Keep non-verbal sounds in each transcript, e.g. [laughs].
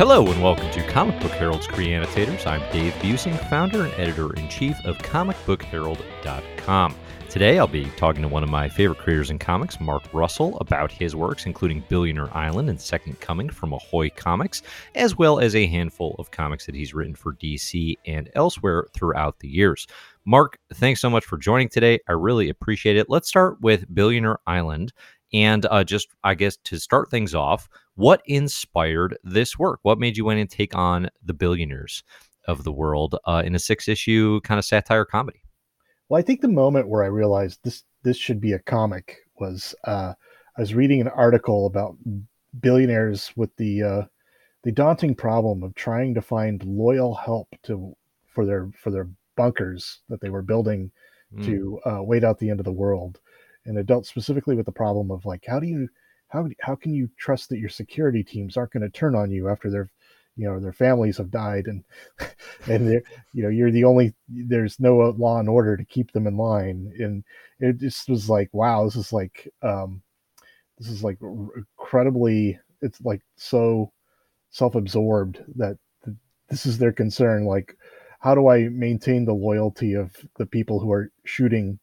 Hello and welcome to Comic Book Herald's Creannotators. I'm Dave Buesing, founder and editor in chief of comicbookherald.com. Today I'll be talking to one of my favorite creators in comics, Mark Russell, about his works, including Billionaire Island and Second Coming from Ahoy Comics, as well as a handful of comics that he's written for DC and elsewhere throughout the years. Mark, thanks so much for joining today. I really appreciate it. Let's start with Billionaire Island. And uh, just, I guess, to start things off, what inspired this work? What made you want to take on the billionaires of the world uh, in a six issue kind of satire comedy? Well, I think the moment where I realized this this should be a comic was uh, I was reading an article about billionaires with the uh, the daunting problem of trying to find loyal help to for their for their bunkers that they were building mm. to uh, wait out the end of the world and it dealt specifically with the problem of like how do you how how can you trust that your security teams aren't going to turn on you after their you know their families have died and [laughs] and they're you know you're the only there's no law and order to keep them in line and it just was like wow this is like um this is like incredibly it's like so self-absorbed that this is their concern like how do i maintain the loyalty of the people who are shooting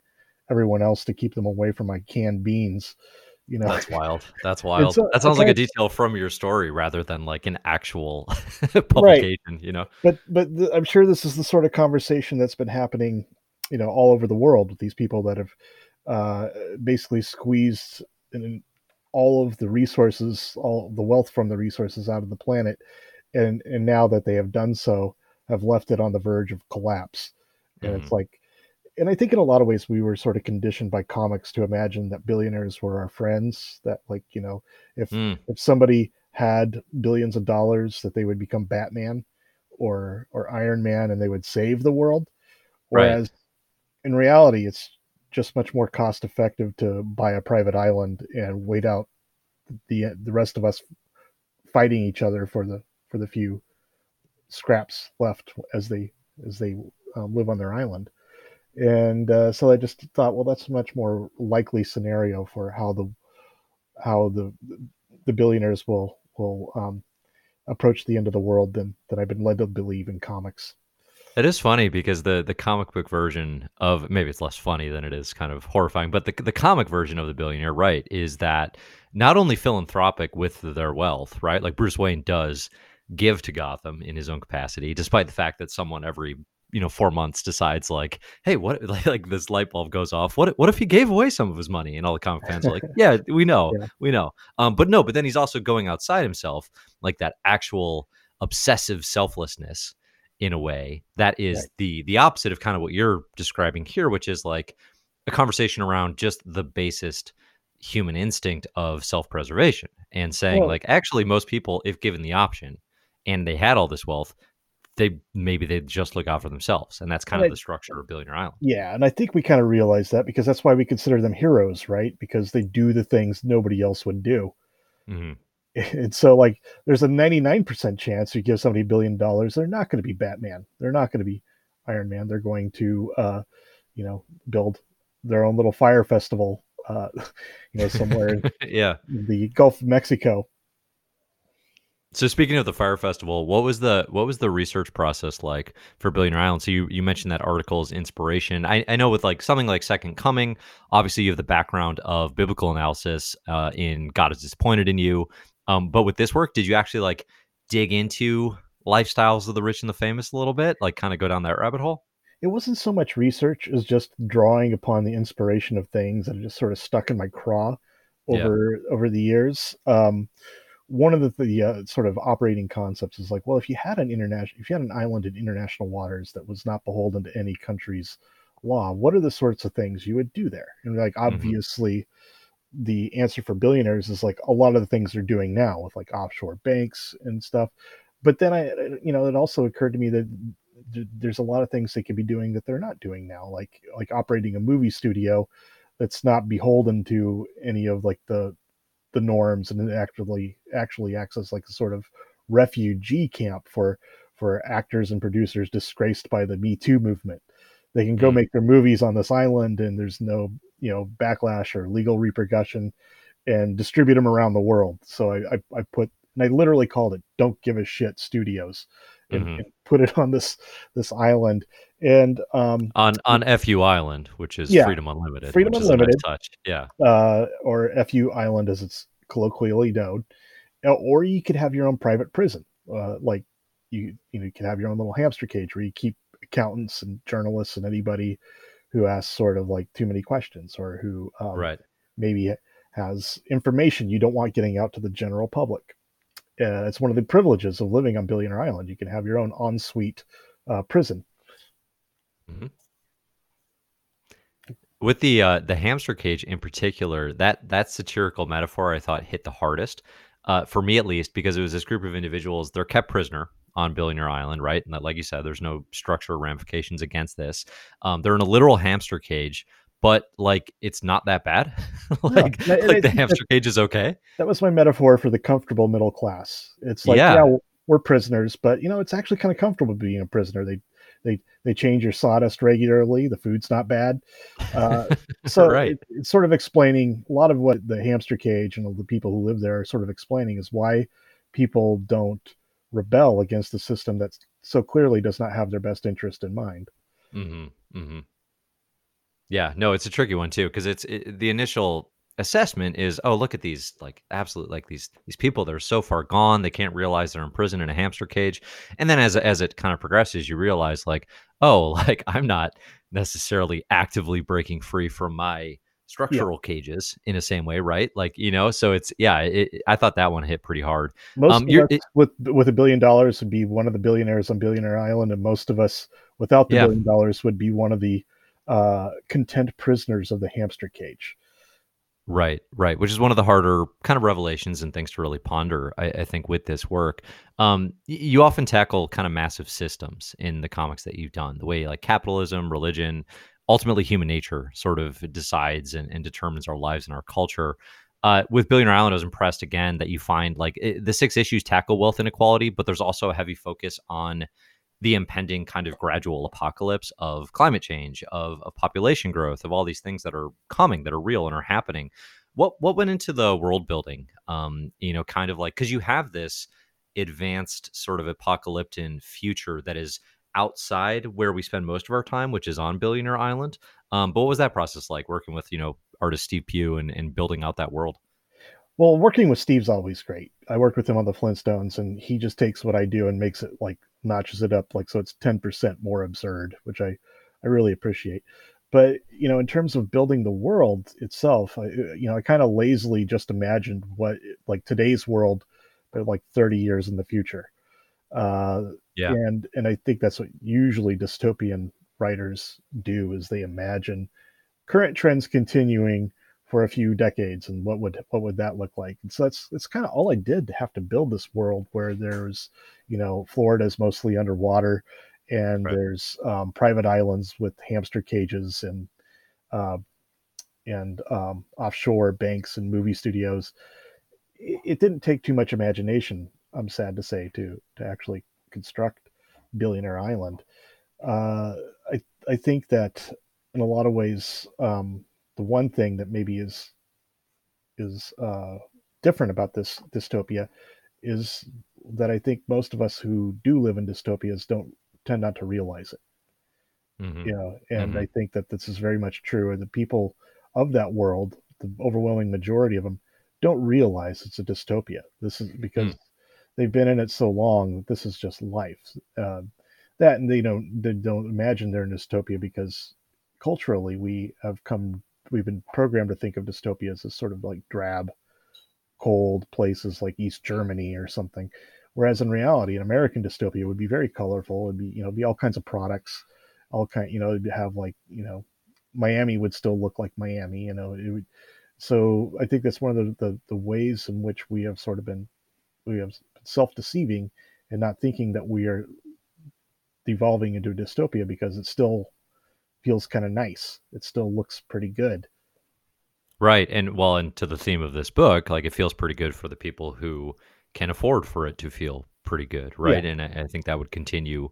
everyone else to keep them away from my canned beans. You know, that's wild. That's [laughs] wild. that sounds like a detail from your story rather than like an actual [laughs] publication. Right. You know, but but the, I'm sure this is the sort of conversation that's been happening, you know, all over the world with these people that have uh, basically squeezed in all of the resources, all the wealth from the resources out of the planet, and and now that they have done so, have left it on the verge of collapse. And mm-hmm. it's like and I think in a lot of ways we were sort of conditioned by comics to imagine that billionaires were our friends. That like you know, if mm. if somebody had billions of dollars, that they would become Batman or or Iron Man, and they would save the world. Whereas right. in reality, it's just much more cost effective to buy a private island and wait out the the rest of us fighting each other for the for the few scraps left as they as they uh, live on their island and uh, so I just thought, well, that's a much more likely scenario for how the how the the billionaires will will um, approach the end of the world than than I've been led to believe in comics. It is funny because the the comic book version of maybe it's less funny than it is kind of horrifying, but the the comic version of the billionaire, right, is that not only philanthropic with their wealth, right? Like Bruce Wayne does give to Gotham in his own capacity, despite the fact that someone every you know four months decides like hey what [laughs] like, like this light bulb goes off what what if he gave away some of his money and all the comic fans are like [laughs] yeah we know yeah. we know um but no but then he's also going outside himself like that actual obsessive selflessness in a way that is right. the the opposite of kind of what you're describing here which is like a conversation around just the basest human instinct of self-preservation and saying well, like actually most people if given the option and they had all this wealth they maybe they just look out for themselves and that's kind of the structure of billionaire island. Yeah and i think we kind of realize that because that's why we consider them heroes right? Because they do the things nobody else would do. Mm-hmm. [laughs] and so like there's a 99% chance you give somebody a billion dollars they're not going to be batman. They're not going to be iron man. They're going to uh you know build their own little fire festival uh [laughs] you know somewhere in [laughs] yeah. the gulf of mexico so speaking of the fire festival, what was the what was the research process like for Billionaire Island? So you, you mentioned that article's inspiration. I, I know with like something like Second Coming, obviously you have the background of biblical analysis uh, in God is disappointed in you. Um, but with this work, did you actually like dig into lifestyles of the rich and the famous a little bit, like kind of go down that rabbit hole? It wasn't so much research as just drawing upon the inspiration of things that just sort of stuck in my craw over yeah. over the years. Um, one of the, the uh, sort of operating concepts is like, well, if you had an international, if you had an island in international waters that was not beholden to any country's law, what are the sorts of things you would do there? And like, mm-hmm. obviously, mm-hmm. the answer for billionaires is like a lot of the things they're doing now with like offshore banks and stuff. But then I, you know, it also occurred to me that there's a lot of things they could be doing that they're not doing now, like like operating a movie studio that's not beholden to any of like the the norms and actually actually acts as like a sort of refugee camp for for actors and producers disgraced by the Me Too movement. They can go mm. make their movies on this island and there's no, you know, backlash or legal repercussion and distribute them around the world. So I, I, I put and I literally called it "Don't Give a Shit Studios," and, Mhm. and put it on this this island. And um, On on FU Island, which is Yeah, Freedom Unlimited. Freedom a nice Unlimited. touch. Yeah. uh, or FU Island as it's colloquially known, Uh, or you could have your own private prison, uh, like you you know you can have your own little hamster cage where you keep accountants and journalists and anybody who asks sort of like too many questions or who um, Right. maybe has information you don't want getting out to the general public. Uh, it's one of the privileges of living on Billionaire Island. You can have your own ensuite uh, prison. With the uh, the hamster cage in particular, that that satirical metaphor I thought hit the hardest, uh, for me at least, because it was this group of individuals. They're kept prisoner on Billionaire Island, right? And that, like you said, there's no structure ramifications against this. Um, they're in a literal hamster cage, but like it's not that bad. [laughs] like and I- and I like the hamster cage is okay. That was my metaphor for the comfortable middle class. It's like, Yeah. yeah, we're prisoners, but you know, it's actually kind of comfortable being a prisoner. They they they change your sawdust regularly. The food's not bad. Uh, [laughs] so Right. it, it's sort of explaining a lot of what the hamster cage and all the people who live there are sort of explaining is why people don't rebel against the system that so clearly does not have their best interest in mind. hmm hmm Yeah, no, it's a tricky one too because it's it, the initial assessment is, oh, look at these like absolute like these these people that are so far gone they can't realize they're in prison in a hamster cage, and then as as it kind of progresses, you realize like, oh, [laughs] like I'm not necessarily actively breaking free from my structural cages in the same way, right? Like you know, so it's yeah, it, it- I thought that one hit pretty hard. Most Um, of you're- with with a billion dollars would be one of the billionaires on Billionaire Island, and most of us without the Yeah. billion dollars would be one of the uh, content prisoners of the hamster cage. Right, right. Which is one of the harder kind of revelations and things to really ponder, I, I think, with this work. Um, you often tackle kind of massive systems in the comics that you've done, the way like capitalism, religion, ultimately human nature sort of decides and, and determines our lives and our culture. Uh, with Billionaire Island, I was impressed again that you find like it, the six issues tackle wealth inequality, but there's also a heavy focus on the impending kind of gradual apocalypse of climate change, of, of population growth, of all these things that are coming, that are real and are happening. What what went into the world building? Um, you know, kind of like because you have this advanced sort of apocalyptic future that is outside where we spend most of our time, which is on Billionaire Island. Um, but what was that process like working with you know artist Steve Pugh and, and building out that world? Well, working with Steve's always great. I worked with him on the Flintstones, and he just takes what I do and makes it like notches it up like so it's ten percent more absurd, which I I really appreciate. But you know, in terms of building the world itself, I, you know, I kind of lazily just imagined what like today's world, but like thirty years in the future. Uh, Yeah. and and I think that's what usually dystopian writers do is they imagine current trends continuing for a few decades and what would what would that look like? And so that's that's kind of all i did to have to build this world where there's you know florida's mostly underwater and Right. there's um, private islands with hamster cages and uh, and um, offshore banks and movie studios. It, it didn't take too much imagination i'm sad to say to to actually construct billionaire island. Uh, i i think that in a lot of ways um, the one thing that maybe is is uh, different about this dystopia is that I think most of us who do live in dystopias don't tend not to realize it. Mhm. You know, and Mhm. I think that this is very much true. And the people of that world, the overwhelming majority of them, don't realize it's a dystopia. This is because they've been in it so long. that This is just life. Uh, that and they don't they don't imagine they're in a dystopia because culturally we have come we've been programmed to think of dystopias as sort of like drab cold places like east germany or something. Whereas in reality an american dystopia would be very colorful. It'd be you know be all kinds of products all kind you know it'd have like you know miami would still look like miami you know it would, so i think that's one of the, the the ways in which we have sort of been we have self-deceiving and not thinking that we are devolving into a dystopia because it's still feels kind of nice. It still looks pretty good. Right. And well, and to the theme of this book, like it feels pretty good for the people who can afford for it to feel pretty good. Right. And I, I think that would continue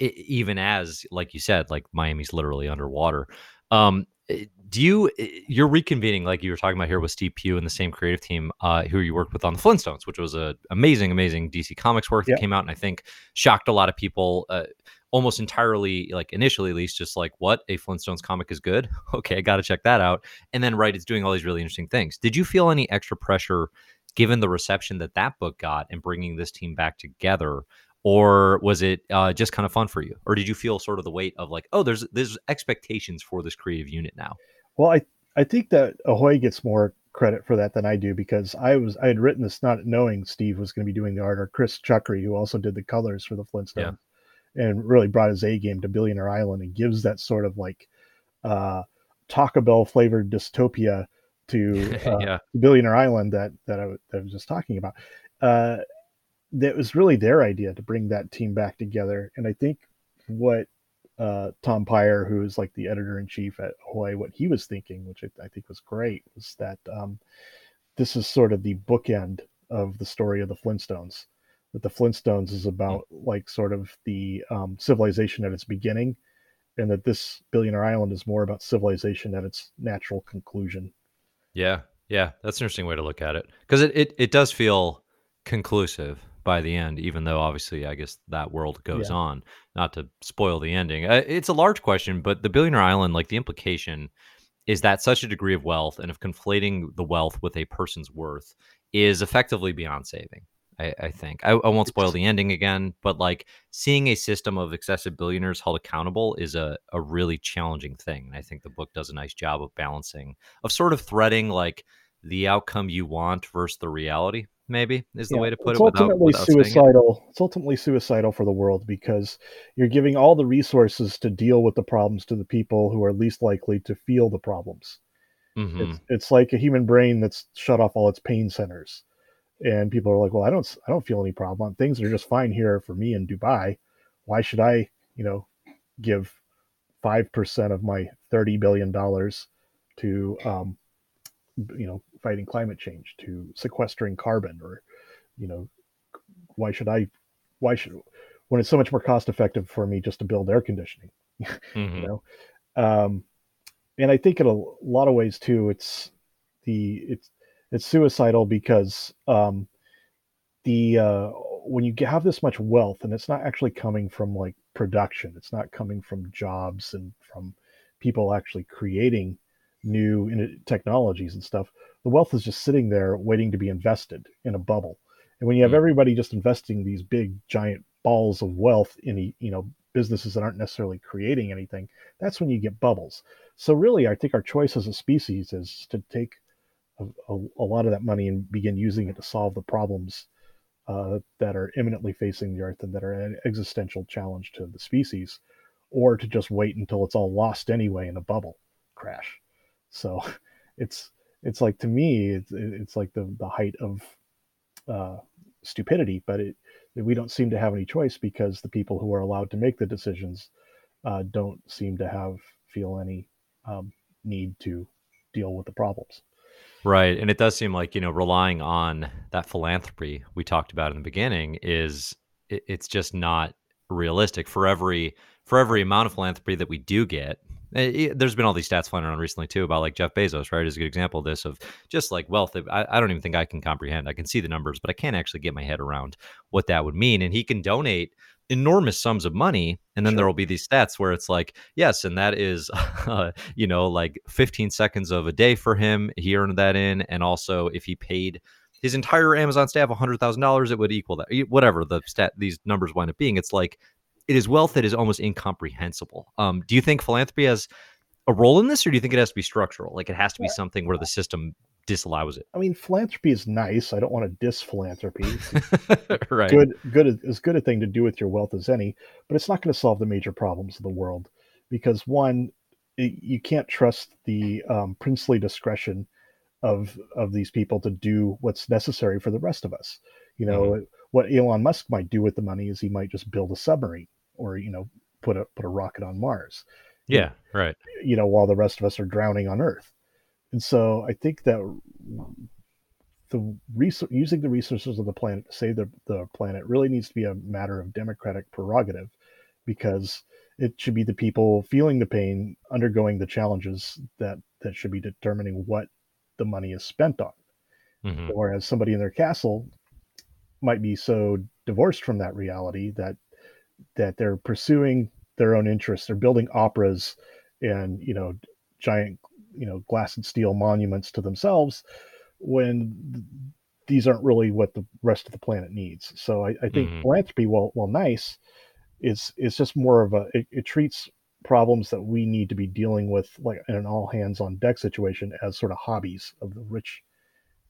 e- even as, like you said, like Miami's literally underwater. Um, Eh, do you eh, you're reconvening like you were talking about here with Steve Pugh and the same creative team uh, who you worked with on the Flintstones, which was a amazing, amazing DC Comics work that yep. came out and I think shocked a lot of people. Uh, almost entirely like initially at least just like what? A flintstones comic is good? [laughs] Okay i gotta check that out. And then right it's doing all these really interesting things. Did you feel any extra pressure given the reception that that book got and bringing this team back together? Or was it uh, just kind of fun for you? Or did you feel sort of the weight of like oh there's there's expectations for this creative unit now well i i think that ahoy gets more credit for that than i do because i was i had written this not knowing steve was going to be doing the art or chris Chuckry, who also did the colors for the flintstones. yeah. And really brought his a game to billionaire island and gives that sort of like uh taco bell flavored dystopia to [laughs] uh, yeah. billionaire island that that I, that I was just talking about uh that was really their idea to bring that team back together. And I think what uh, Tom Peyer, who is like the editor in chief at Ahoy, what he was thinking, which I, I think was great, was that um, this is sort of the bookend of the story of the Flintstones. That the Flintstones is about mm-hmm. like sort of the um, civilization at its beginning, and that this Billionaire Island is more about civilization at its natural conclusion. Yeah, yeah, that's an interesting way to look at it because it, it it does feel conclusive by the end, even though obviously I guess that world goes yeah. on. Not to spoil the ending, uh, it's a large question, but the Billionaire Island, like the implication is that such a degree of wealth and of conflating the wealth with a person's worth is effectively beyond saving. I, I think I, I, won't spoil the ending again, but like seeing a system of excessive billionaires held accountable is a, a really challenging thing. And I think the book does a nice job of balancing, of sort of threading like the outcome you want versus the reality maybe is the yeah, way to put it's it. Ultimately without, without suicidal. It. It's ultimately suicidal for the world because you're giving all the resources to deal with the problems to the people who are least likely to feel the problems. Mm-hmm. It's, it's like a human brain that's shut off all its pain centers, and people are like, "Well, I don't, I don't feel any problem. Things are just fine here for me in Dubai. Why should I, you know, give five percent of my thirty billion dollars to, um, you know, fighting climate change to sequestering carbon or you know why should i why should when it's so much more cost effective for me just to build air conditioning [laughs] mm-hmm. you know um and i think in a lot of ways too it's the it's it's suicidal because um the uh when you have this much wealth and it's not actually coming from like production it's not coming from jobs and from people actually creating new technologies and stuff the wealth is just sitting there waiting to be invested in a bubble. And when you have mm. everybody just investing these big giant balls of wealth in you know businesses that aren't necessarily creating anything, that's when you get bubbles. So really, I think our choice as a species is to take a, a, lot of that money and begin using it to solve the problems uh, that are imminently facing the Earth and that are an existential challenge to the species, or to just wait until it's all lost anyway in a bubble crash. So [laughs] it's it's like to me it's it's like the the height of uh, stupidity but it we don't seem to have any choice because the people who are allowed to make the decisions uh, don't seem to have feel any um, need to deal with the problems right and it does seem like you know relying on that philanthropy we talked about in the beginning is it, it's just not realistic for every for every amount of philanthropy that we do get Eh, there's been all these stats flying around recently too about like Jeff Bezos, right? Is a good example of this of just like wealth. I, I don't even think I can comprehend. I can see the numbers, but I can't actually get my head around what that would mean. And he can donate enormous sums of money and then sure. there will be these stats where it's like yes and that is uh, [laughs] you know like 15 seconds of a day for him he earned that in and also if he paid his entire amazon staff $100000 it would equal that whatever the stat these numbers wind up being it's like it is wealth that is almost incomprehensible. Um, do you think philanthropy has a role in this, or do you think it has to be structural? Like it has to be something where the system disallows it. I mean, philanthropy is nice. I don't want to diss philanthropy. [laughs] right. Good, good as good a thing to do with your wealth as any, but it's not going to solve the major problems of the world because one, it, you can't trust the um, princely discretion of of these people to do what's necessary for the rest of us. You know, mm-hmm. what Elon Musk might do with the money is he might just build a submarine or you know put a put a rocket on Mars. Yeah, right. You know, while the rest of us are drowning on Earth. And so I think that the res- using the resources of the planet to save the, the planet really needs to be a matter of democratic prerogative because it should be the people feeling the pain, undergoing the challenges that that should be determining what the money is spent on. Mm-hmm. Whereas somebody in their castle might be so divorced from that reality that that they're pursuing their own interests. They're building operas and you know giant you know glass and steel monuments to themselves when these aren't really what the rest of the planet needs. So I, I think mm-hmm. philanthropy, while while nice, is is just more of a it, it, treats problems that we need to be dealing with like in an all hands on deck situation as sort of hobbies of the rich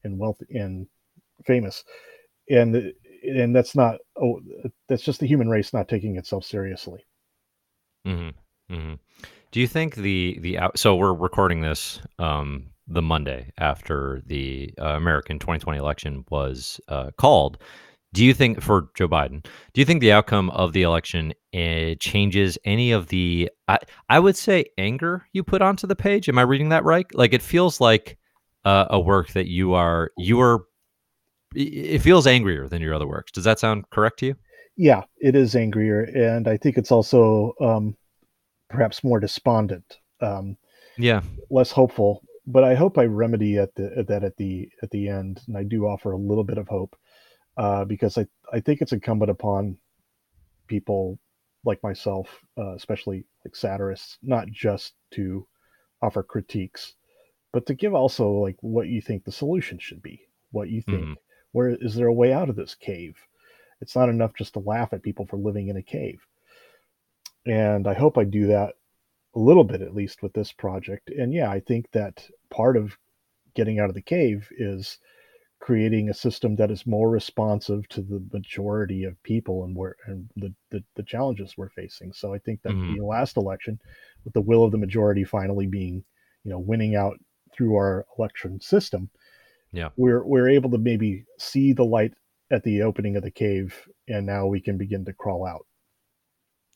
and wealthy and famous, and and that's not oh that's just the human race not taking itself seriously. Mm-hmm. Mm-hmm. Do you think the the so we're recording this um the Monday after the uh, American 2020 election was uh, called. Do you think for Joe Biden? Do you think the outcome of the election uh, changes any of the? I, I would say anger you put onto the page. Am I reading that right? Like it feels like uh, a work that you are you are. It feels angrier than your other works. Does that sound correct to you? Yeah, it is angrier, and I think it's also um, perhaps more despondent. Um, yeah, less hopeful but I hope I remedy at the at that at the at the end, and I do offer a little bit of hope uh, because I I think it's incumbent upon people like myself, uh, especially like satirists, not just to offer critiques, but to give also like what you think the solution should be, what you think, mm-hmm. where is there a way out of this cave? It's not enough just to laugh at people for living in a cave. And I hope I do that a little bit at least with this project. And yeah, I think that part of getting out of the cave is creating a system that is more responsive to the majority of people and where and the, the, the challenges we're facing. So I think that mm-hmm. the last election, with the will of the majority finally being, you know, winning out through our election system, yeah, we're we're able to maybe see the light at the opening of the cave, and now we can begin to crawl out.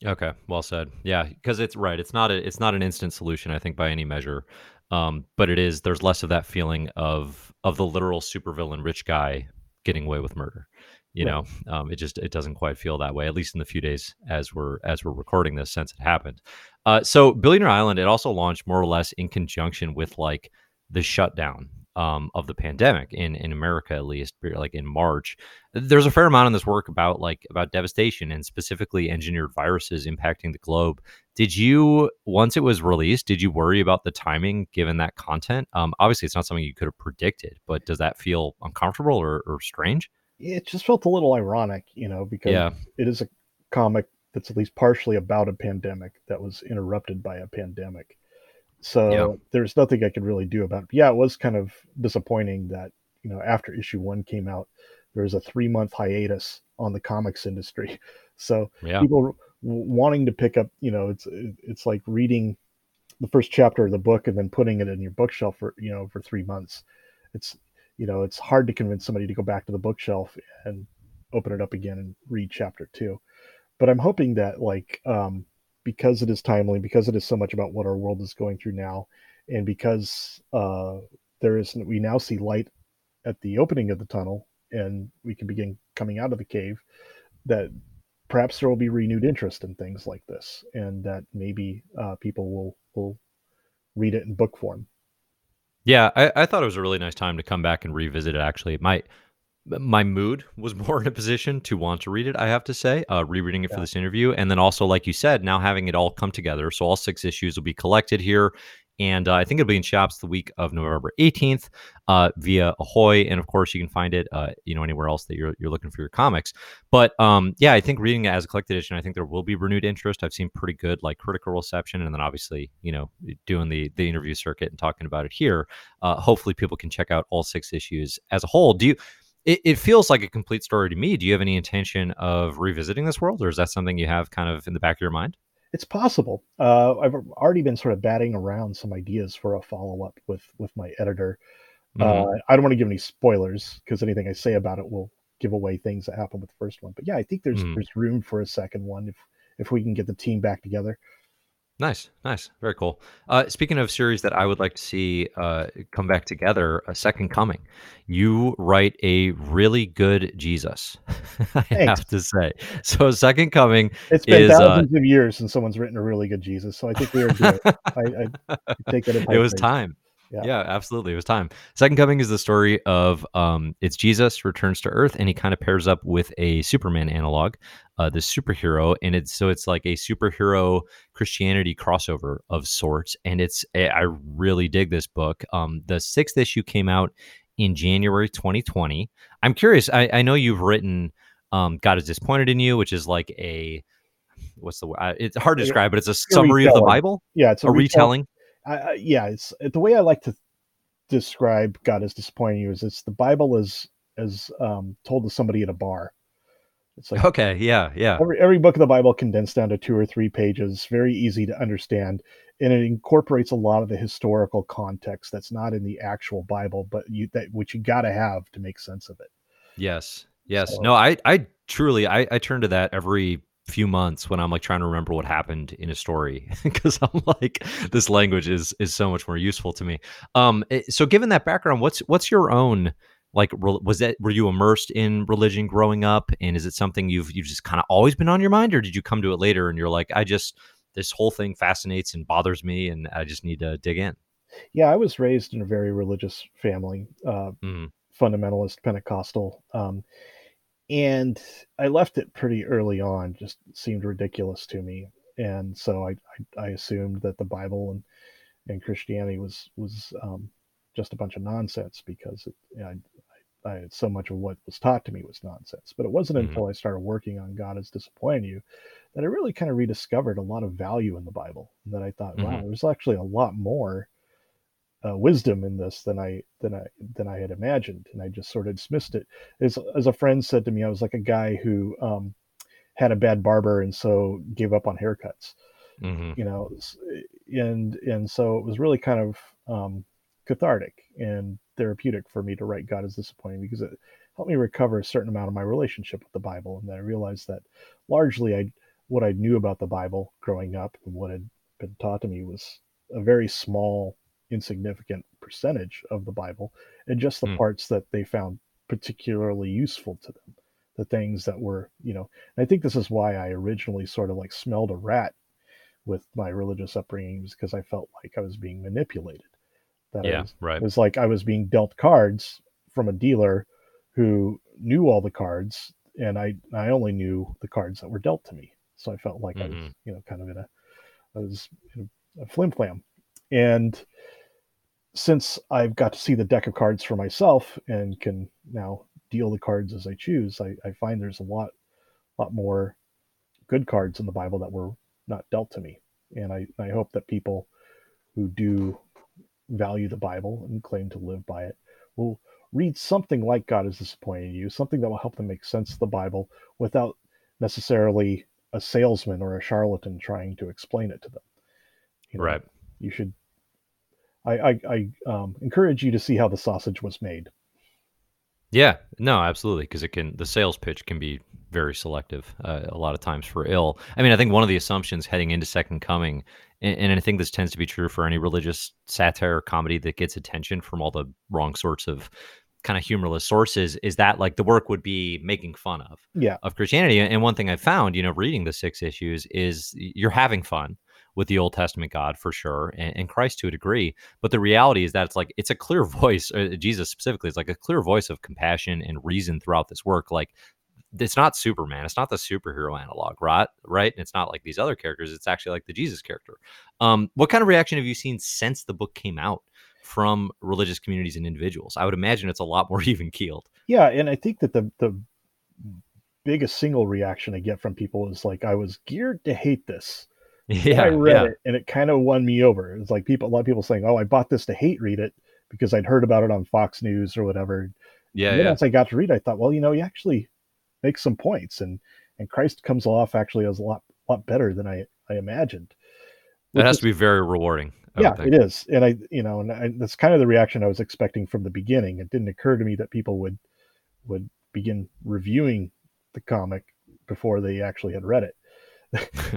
Okay, well said. Yeah, because it's right. It's not a it's not an instant solution, I think, by any measure. Um, but it is. There's less of that feeling of of the literal supervillain rich guy getting away with murder. You right. know, um, it just it doesn't quite feel that way. At least in the few days as we're as we're recording this, since it happened. Uh, so Billionaire Island, it also launched more or less in conjunction with like the shutdown um, of the pandemic in in America, at least, like in March. There's a fair amount in this work about like about devastation and specifically engineered viruses impacting the globe. Did you once it was released, did you worry about the timing given that content? Um, obviously, it's not something you could have predicted, but does that feel uncomfortable or, or strange? It just felt a little ironic, you know, because yeah. it is a comic that's at least partially about a pandemic that was interrupted by a pandemic. So yeah. there's nothing I could really do about it. But yeah, it was kind of disappointing that, you know, after issue one came out, there was a three month hiatus on the comics industry. [laughs] So yeah. people wanting to pick up, you know, it's it's like reading the first chapter of the book and then putting it in your bookshelf for you know for three months. It's you know it's hard to convince somebody to go back to the bookshelf and open it up again and read chapter two. But I'm hoping that like um, because it is timely, because it is so much about what our world is going through now, and because uh, there is we now see light at the opening of the tunnel, and we can begin coming out of the cave, that perhaps there will be renewed interest in things like this, and that maybe uh, people will will read it in book form. Yeah, I, I, thought it was a really nice time to come back and revisit it. Actually, my my mood was [laughs] more in a position to want to read it i have to say uh, rereading it yeah. for this interview. And then also like you said now having it all come together. So all six issues will be collected here. And uh, i think it'll be in shops the week of november 18th uh, via ahoy. And of course you can find it uh, you know anywhere else that you're, you're looking for your comics. But um, yeah i think reading it as a collected edition i think there will be renewed interest. I've seen pretty good like critical reception. And then obviously you know doing the the interview circuit and talking about it here uh, hopefully people can check out all six issues as a whole. Do you it, it feels like a complete story to me. Do you have any intention of revisiting this world, or is that something you have kind of in the back of your mind? It's possible. Uh, I've already been sort of batting around some ideas for a follow up with with my editor. Mm-hmm. Uh, I don't want to give any spoilers because anything I say about it will give away things that happened with the first one. But yeah, I think there's mm-hmm. there's room for a second one if if we can get the team back together. Nice, nice, very cool. Uh, speaking of series that I would like to see uh, come back together, a Second Coming. You write a really good Jesus, [laughs] I have to say. So, Second Coming It's been is. Uh, thousands of years since someone's written a really good Jesus, so I think we are good. I, I take that [laughs] it was time. Yeah. Yeah. absolutely. It was time. Second Coming is the story of um, it's Jesus returns to Earth, and he kind of pairs up with a Superman analog, uh, the superhero, and it's so it's like a superhero Christianity crossover of sorts. And it's eh, I really dig this book. Um, the sixth issue came out in January 2020. I'm curious. I, I know you've written um, "God is disappointed in you," which is like a what's the word? It's hard to describe, but it's a summary of the. Bible, Yeah, it's a a retell- retelling. I, I, yeah, it's the way I like to describe God as disappointing you is it's the Bible is as um, told to somebody at a bar. It's like Okay. Yeah. Yeah. every every book of the Bible condensed down to two or three pages, very easy to understand, and it incorporates a lot of the historical context that's not in the actual Bible, but you that which you got to have to make sense of it. Yes. Yes. So- No, I I truly I I turn to that every few months when I'm like trying to remember what happened in a story [laughs] because I'm like this language is is so much more useful to me. Um eh, so given that background, what's what's your own like was that were you immersed in religion growing up and is it something you've you've just kind of always been on your mind or did you come to it later and you're like I just this whole thing fascinates and bothers me and I just need to dig in. Yeah, I was raised in a very religious family, uh, Mm, fundamentalist Pentecostal, um, and I left it pretty early on. Just seemed ridiculous to me, and so I I, I assumed that the Bible and and Christianity was was um, just a bunch of nonsense because it, know, I, I, so much of what was taught to me was nonsense. But it wasn't Mhm. until I started working on God is disappointing you that I really kind of rediscovered a lot of value in the Bible. And that I thought, wow, Mhm. there's actually a lot more uh, wisdom in this than I than I than I had imagined, and I just sort of dismissed it. As as a friend said to me, I was like a guy who um, had a bad barber and so gave up on haircuts mhm. you know and and so it was really kind of um, cathartic and therapeutic for me to write god is disappointing because it helped me recover a certain amount of my relationship with the bible and then i realized that largely i what i knew about the bible growing up and what had been taught to me was a very small insignificant percentage of the bible and just the Hmm. parts that they found particularly useful to them the things that were you know and i think this is why i originally sort of like smelled a rat with my religious upbringing was because I felt like I was being manipulated. That Yeah, was, right. it was like I was being dealt cards from a dealer who knew all the cards, and I I only knew the cards that were dealt to me. So I felt like I was Mhm. you know kind of in a I was in a flim flam, and since I've got to see the deck of cards for myself and can now deal the cards as I choose, I, I find there's a lot lot more good cards in the Bible that were not dealt to me. And I, I hope that people who do value the Bible and claim to live by it will read something like God is disappointing you, something that will help them make sense of the Bible without necessarily a salesman or a charlatan trying to explain it to them. You know, Right. You should. I I, I um, encourage you to see how the sausage was made. Yeah, no, absolutely, because it can the sales pitch can be very selective uh, a lot of times for ill. I mean, I think one of the assumptions heading into Second Coming, and, and I think this tends to be true for any religious satire or comedy that gets attention from all the wrong sorts of kind of humorless sources, is that like the work would be making fun of Yeah, of Christianity. And one thing I found, you know, reading the six issues is you're having fun with the Old Testament God for sure, and, and Christ to a degree. But the reality is that it's like it's a clear [laughs] voice. Uh, Jesus specifically is like a clear voice of compassion and reason throughout this work. Like it's not Superman. It's not the superhero analog, right? Right? And it's not like these other characters. It's actually like the Jesus character. Um, what kind of reaction have you seen since the book came out from religious communities and individuals? I would imagine it's a lot more [laughs] even keeled. yeah, and I think that the the biggest single reaction I get from people is like I was geared to hate this. Yeah, I read yeah, it and it kind of won me over. It's like people, a lot of people saying, "Oh, I bought this to hate read it because I'd heard about it on Fox News or whatever." yeah, and then yeah. as I got to read, it, I thought, well, you know, he actually makes some points, and and Christ comes off actually as a lot lot better than I I imagined. That has is- to be very rewarding. I yeah, it is, and I you know, and I, that's kind of the reaction I was expecting from the beginning. It didn't occur to me that people would would begin reviewing the comic before they actually had read it.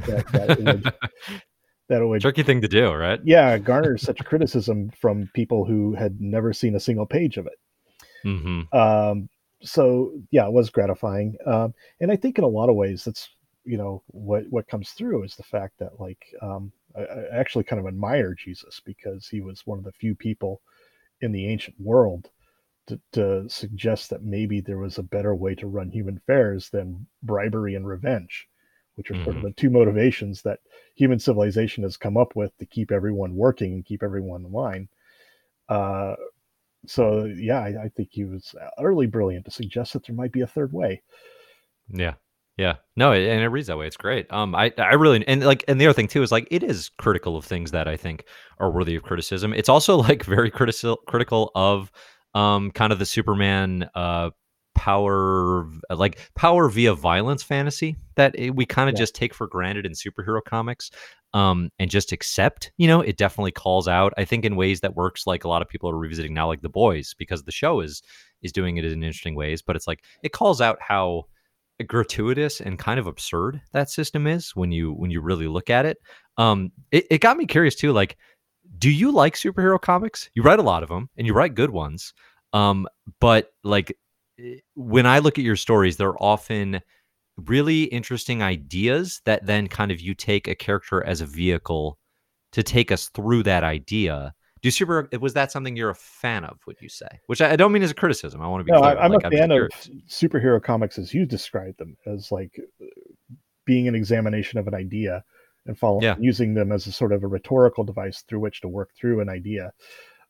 That, that would [laughs] that would tricky thing to do, right? Yeah, garner such criticism from people who had never seen a single page of it. Mm-hmm. Um, so yeah, it was gratifying, um, and I think in a lot of ways that's you know what what comes through is the fact that like um, I, I actually kind of admire Jesus because he was one of the few people in the ancient world to, to, suggest that maybe there was a better way to run human affairs than bribery and revenge, which are mm-hmm. sort of mm-hmm. the two motivations that human civilization has come up with to keep everyone working and keep everyone in line. Uh, so yeah, I, I, think he was utterly brilliant to suggest that there might be a third way. Yeah. Yeah, no, and it reads that way. It's great. Um, I, I really, and like, and the other thing too is like, it is critical of things that I think are worthy of criticism. It's also like very critical, critical of, um, kind of the Superman, uh, power, like power via violence fantasy that it, we kind of yeah. just take for granted in superhero comics, um, and just accept. You know, it definitely calls out. I think in ways that works. Like a lot of people are revisiting now, like the boys, because the show is is doing it in interesting ways. But it's like it calls out how gratuitous and kind of absurd that system is when you when you really look at it. Um, it, it got me curious too. Like, do you like superhero comics? You write a lot of them, and you write good ones. Um, but like Eh, when I look at your stories, they're often really interesting ideas that then kind of you take a character as a vehicle to take us through that idea do super eh, was that something you're a fan of? Would you say? Which I, don't mean as a criticism. I want to be. No, clear. I'm like, a fan of superhero comics as you described them as like eh, being an examination of an idea and following yeah. using them as a sort of a rhetorical device through which to work through an idea.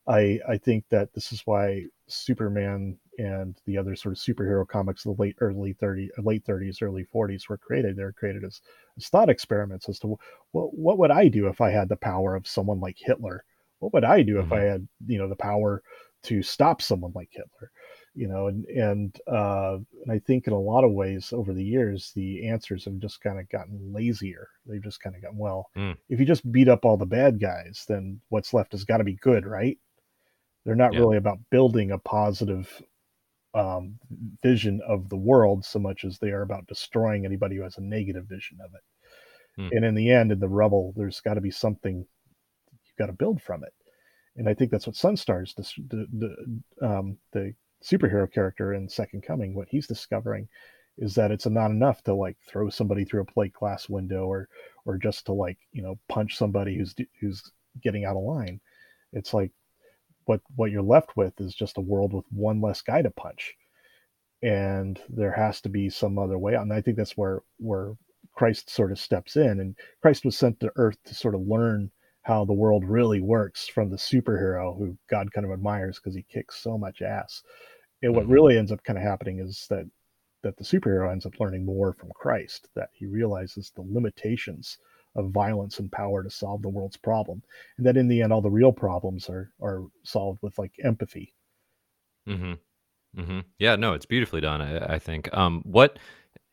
I I think that this is why Superman and the other sort of superhero comics of the late early 30 late 30s early 40s were created they're created as, as thought experiments as to what what would I do if I had the power of someone like Hitler what would I do mm-hmm. if I had, you know, the power to stop someone like Hitler? You know, and and uh, and I think in a lot of ways over the years the answers have just kind of gotten lazier. They've just kind of gotten well. Mm. If you just beat up all the bad guys, then what's left has got to be good, right? They're not yeah. really about building a positive um, vision of the world so much as they are about destroying anybody who has a negative vision of it. Mm. And in the end, in the rubble, there's got to be something you've got to build from it. And I think that's what Sunstar's the, the, um, the superhero character in Second Coming. What he's discovering is that it's not enough to like throw somebody through a plate glass window or or just to like you know punch somebody who's who's getting out of line. It's like what what you're left with is just a world with one less guy to punch, and there has to be some other way. And I think that's where where Christ sort of steps in. And Christ was sent to Earth to sort of learn how the world really works from the superhero who God kind of admires because he kicks so much ass. And what mm-hmm. really ends up kind of happening is that that the superhero ends up learning more from Christ, that he realizes the limitations of violence and power to solve the world's problem, and that in the end, all the real problems are are solved with like empathy. Hmm. Hmm. Yeah. No, it's beautifully done. I, I think. Um. What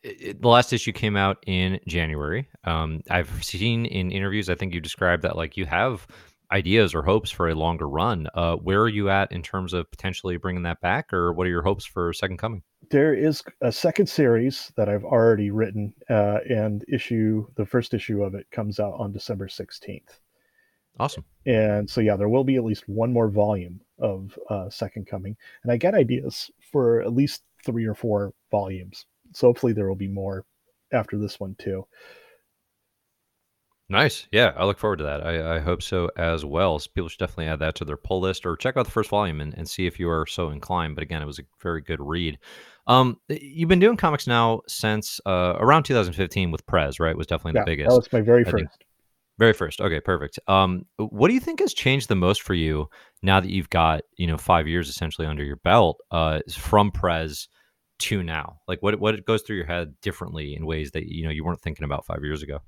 it, the last issue came out in January. Um, I've seen in interviews, I think you described that like you have ideas or hopes for a longer run. Uh, where are you at in terms of potentially bringing that back, or what are your hopes for Second Coming? There is a second series that I've already written, uh, and issue the first issue of it comes out on December sixteenth. Awesome. And so yeah, there will be at least one more volume of uh, Second Coming, and I get ideas for at least three or four volumes so hopefully there will be more after this one too. Nice. Yeah, I look forward to that. I, I hope so as well. So people should definitely add that to their pull list or check out the first volume and, and see if you are so inclined. But again, it was a very good read. Um, you've been doing comics now since uh, around 2015 with Prez, right? Was definitely yeah, the biggest. That was my very I first. Think. Very first. Okay, perfect. Um, what do you think has changed the most for you now that you've got you know five years essentially under your belt uh, from Prez to now? Like what what goes through your head differently in ways that you know you weren't thinking about five years ago?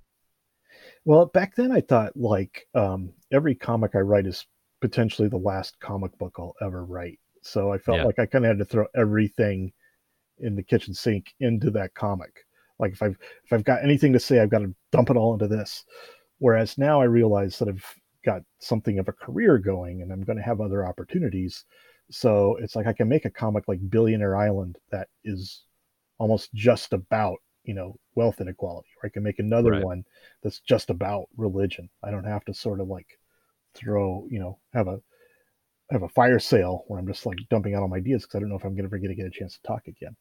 Well, back then I thought like um, every comic I write is potentially the last comic book I'll ever write. So I felt yeah. like I kind of had to throw everything in the kitchen sink into that comic. Like if I've if I've got anything to say, I've got to dump it all into this. Whereas now I realize that I've got something of a career going and I'm going to have other opportunities. So it's like I can make a comic like Billionaire Island that is almost just about you know wealth inequality or i can make another Right. one that's just about religion i don't have to sort of like throw you know have a have a fire sale where i'm just like dumping out all my ideas because i don't know if i'm ever going to get a chance to talk again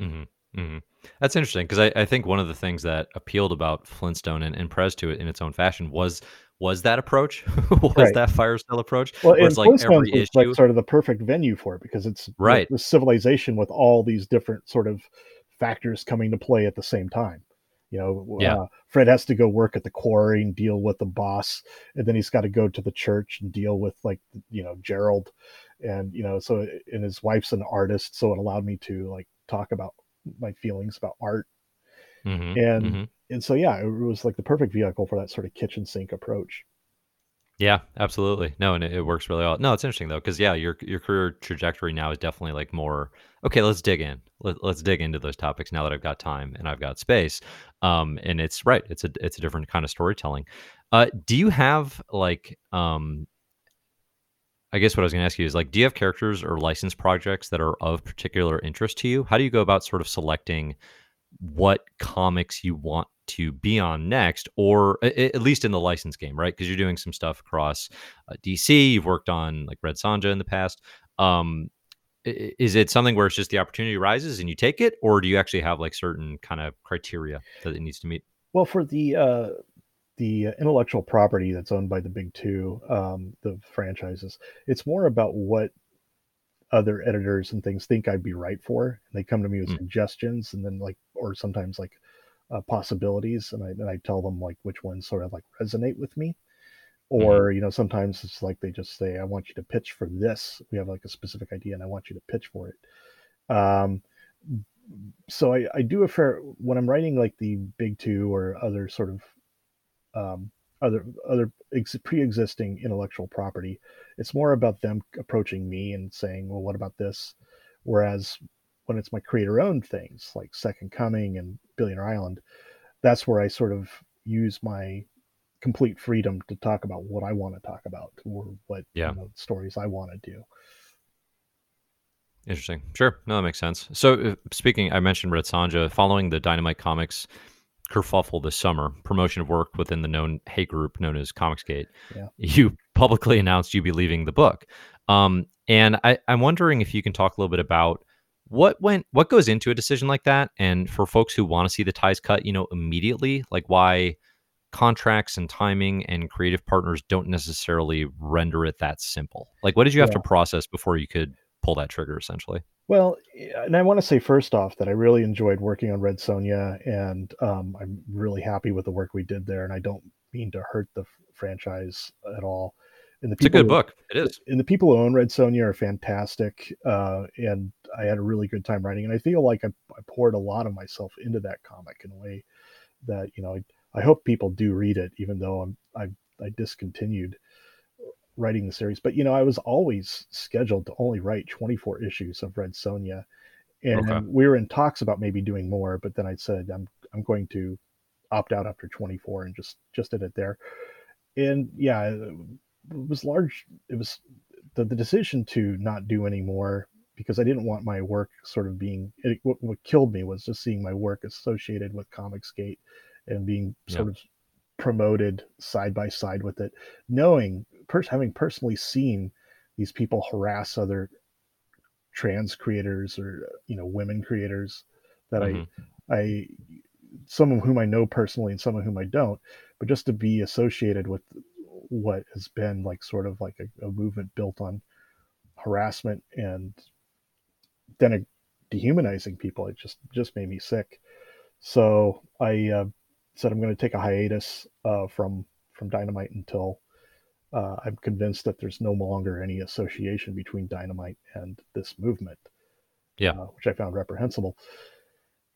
mm-hmm. Mm-hmm. That's interesting because I, I think one of the things that appealed about Flintstone and, and Prez to it in its own fashion was was that approach, [laughs] was Right. that fire sale approach, well it's like Flintstones every was like sort of the perfect venue for it because it's right? the civilization with all these different sort of factors coming to play at the same time. You know Yeah, uh, fred has to go work at the quarry and deal with the boss and then he's got to go to the church and deal with like you know gerald. And you know so and his wife's an artist so it allowed me to like talk about my feelings about art. Hmm and hmm and so yeah it was like the perfect vehicle for that sort of kitchen sink approach Yeah, absolutely. No, and it, it works really well. No, it's interesting though, because yeah, your your career trajectory now is definitely like more okay. Let's dig in. Let, let's dig into those topics now that I've got time and I've got space. Um, and it's right. It's a it's a different kind of storytelling. Uh, do you have like um, I guess what I was going to ask you is like, do you have characters or license projects that are of particular interest to you? How do you go about sort of selecting what comics you want to be on next, or at least in the license game, right? Because you're doing some stuff across uh, DC. You've worked on like Red Sonja in the past. Um, is it something where it's just the opportunity rises and you take it, or do you actually have like certain kind of criteria that it needs to meet? well for the uh the intellectual property that's owned by the big two um the franchises it's more about what other editors and things think I'd be right for. And they come to me with Mm. suggestions and then like, or sometimes like uh, possibilities. And I, and I tell them like which ones sort of like resonate with me. Or, you know, sometimes it's like they just say, I want you to pitch for this. We have like a specific idea and I want you to pitch for it. Um, so I, I do a fair, when I'm writing like the big two or other sort of, um, other other ex- pre-existing intellectual property it's more about them approaching me and saying well what about this whereas when it's my creator owned things like second coming and billionaire island that's where i sort of use my complete freedom to talk about what i want to talk about or what Yeah. you know, stories i want to do Interesting. Sure. No, that makes sense. So, uh, speaking, I mentioned Red Sonja following the Dynamite Comics kerfuffle this summer, promotion of work within the known hate group known as Comicsgate. Yeah. You publicly announced you'd be leaving the book. Um, and I, I'm wondering if you can talk a little bit about what went, what goes into a decision like that, and for folks who want to see the ties cut, you know, immediately, like why contracts and timing and creative partners don't necessarily render it that simple. Like, what did you have to process before you could pull that trigger, essentially? Well, and I want to say first off that I really enjoyed working on Red Sonja, and um, I'm really happy with the work we did there. And I don't mean to hurt the franchise at all. And the It's a good who- book. It is. And the people who own Red Sonja are fantastic, uh, and I had a really good time writing. And I feel like I, I poured a lot of myself into that comic in a way that you know I, I hope people do read it, even though I'm I I discontinued writing the series. But you know, I was always scheduled to only write 24 issues of Red Sonja, and Okay. we were in talks about maybe doing more. But then I said I'm I'm going to opt out after 24 and just just did it there. And yeah, it was large. It was the, the decision to not do any more because I didn't want my work sort of being. It, what, what killed me was just seeing my work associated with Comicsgate and being sort of promoted side by side with it, knowing, pers- having personally seen these people harass other trans creators or you know women creators that Mhm. I I some of whom I know personally and some of whom I don't, but just to be associated with what has been like sort of like a, a movement built on harassment and then dehumanizing people, it just just made me sick. So I uh, said I'm going to take a hiatus uh, from from Dynamite until uh, I'm convinced that there's no longer any association between Dynamite and this movement. Yeah. uh, which I found reprehensible.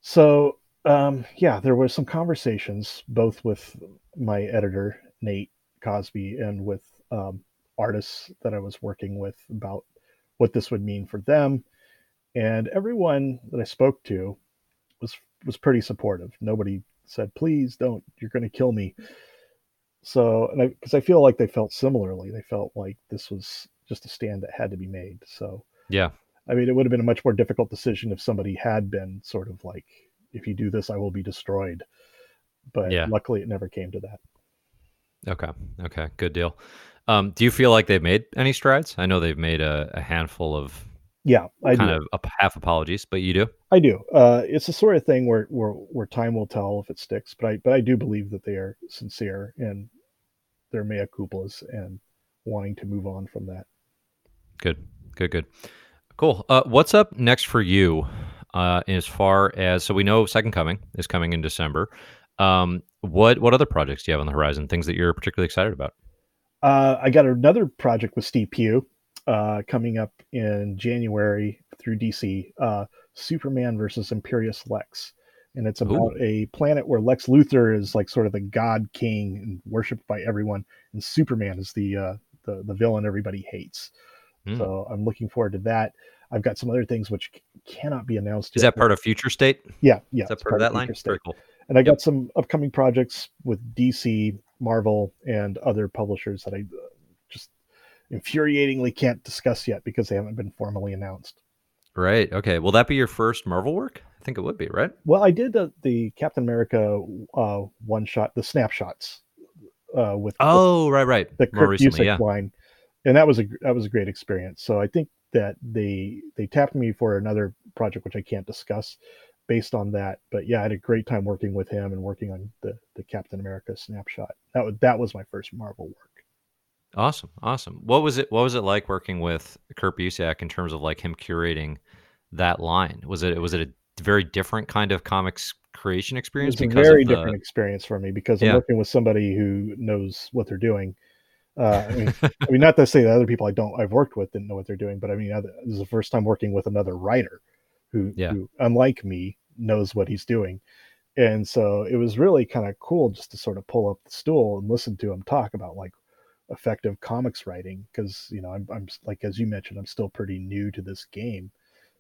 So um, yeah, there was some conversations both with my editor Nate Cosby and with um, artists that I was working with about what this would mean for them, and everyone that I spoke to was was pretty supportive. Nobody said, "Please don't, you're going to kill me." So, and I because I feel like they felt similarly, they felt like this was just a stand that had to be made. So, Yeah. I mean, it would have been a much more difficult decision if somebody had been sort of like if you do this, I will be destroyed. But Yeah. luckily, it never came to that. Okay. Okay. Good deal. Um, do you feel like they've made any strides? I know they've made a, a handful of Yeah, I kind do. of half apologies, but you do. I do. Uh, it's the sort of thing where, where where time will tell if it sticks. But I but I do believe that they are sincere and their mea culpas and wanting to move on from that. Good. Good. Good. Cool. Uh, what's up next for you? Uh, as far as so we know, Second Coming is coming in December. Um, what what other projects do you have on the horizon? Things that you're particularly excited about? Uh, I got another project with Steve Pugh uh, coming up in January through DC. Uh, Superman versus Imperious Lex, and it's about a planet where Lex Luthor is like sort of the god king and worshipped by everyone, and Superman is the uh, the the villain everybody hates. Hmm. So I'm looking forward to that. I've got some other things which c- cannot be announced. Is yet, that part of Future State? Yeah, yeah. Is that it's part of that line? Future State. Very cool. And I got some upcoming projects with DC, Marvel, and other publishers that I uh, just infuriatingly can't discuss yet because they haven't been formally announced. Right. Okay. Will that be your first Marvel work? I think it would be, right? Well, I did the, the Captain America uh, one shot, the snapshots uh, with Oh, right, right. the, More Kurt recently, yeah. line, and that was a that was a great experience. So I think that they they tapped me for another project which I can't discuss based on that. But yeah, I had a great time working with him and working on the the Captain America snapshot. That was that was my first Marvel work. Awesome, awesome. What was it? What was it like working with Kurt Busiek in terms of like him curating that line? Was it was it a very different kind of comics creation experience It's a very the, different experience for me because I'm Yeah. working with somebody who knows what they're doing. Uh, I mean, [laughs] I mean, not to say that other people I don't I've worked with didn't know what they're doing, but I mean, other- this is the first time working with another writer who, Yeah. who unlike me, knows what he's doing. And so it was really kind of cool just to sort of pull up the stool and listen to him talk about like effective comics writing because you know I'm, I'm like as you mentioned I'm still pretty new to this game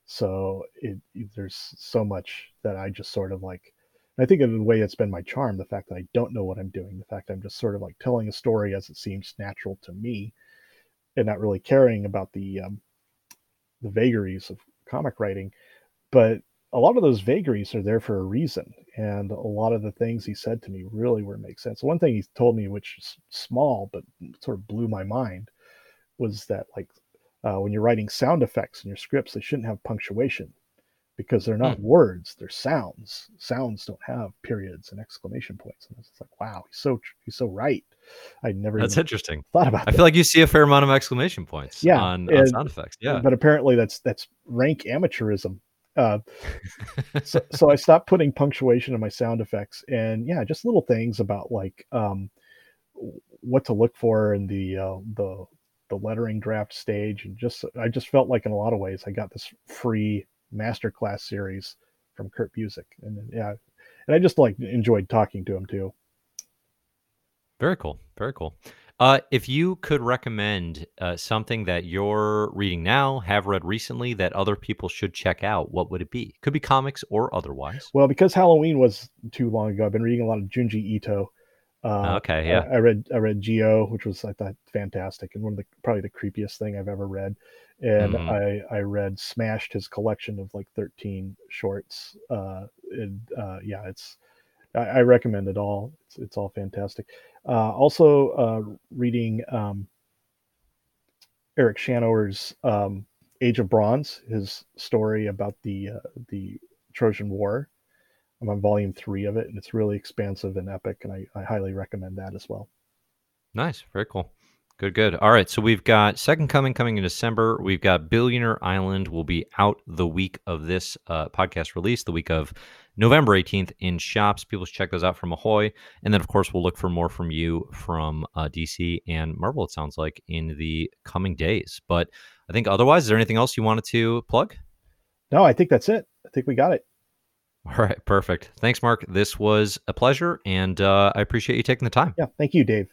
so it there's so much that I just sort of like I think in a way it's been my charm the fact that I don't know what I'm doing the fact I'm just sort of like telling a story as it seems natural to me and not really caring about the um, the vagaries of comic writing. But a lot of those vagaries are there for a reason and a lot of the things he said to me really were make sense. One thing he told me which is small but sort of blew my mind was that like uh, when you're writing sound effects in your scripts they shouldn't have punctuation because they're not words they're sounds sounds don't have periods and exclamation points and it's like wow he's so he's so right i never That's interesting. thought about I that feel like you see a fair amount of exclamation points Yeah, on, on sound effects. Yeah. but apparently that's that's rank amateurism uh, [laughs] so, so I stopped putting punctuation in my sound effects, and yeah, just little things about like um, what to look for in the uh, the the lettering draft stage, and just I just felt like in a lot of ways I got this free masterclass series from Kurt Busiek, and yeah, and I just like enjoyed talking to him too. Very cool. Very cool. Uh, if you could recommend uh, something that you're reading now, have read recently, that other people should check out, what would it be? Could be comics or otherwise. Well, because Halloween was too long ago, I've been reading a lot of Junji Ito. Uh, okay, yeah. I, I read I read Gyo, which was I thought fantastic and one of the probably the creepiest thing I've ever read. And Mhm. I I read Smashed, his collection of like thirteen shorts. Uh, and, uh, yeah, it's I, I recommend it all. It's it's all fantastic. Uh, also, uh, reading um, Eric Shanower's um, Age of Bronze, his story about the uh, the Trojan War. I'm on volume three of it, and it's really expansive and epic, and I, I highly recommend that as well. Nice. Very cool. Good, good. All right. So we've got Second Coming coming in December. We've got Billionaire Island will be out the week of this uh, podcast release, the week of November 18th in shops. People should check those out from Ahoy. And then, of course, we'll look for more from you from uh, DC and Marvel, it sounds like, in the coming days. But I think otherwise, is there anything else you wanted to plug? No, I think that's it. I think we got it. All right. Perfect. Thanks, Mark. This was a pleasure, and uh, I appreciate you taking the time. Yeah, thank you, Dave.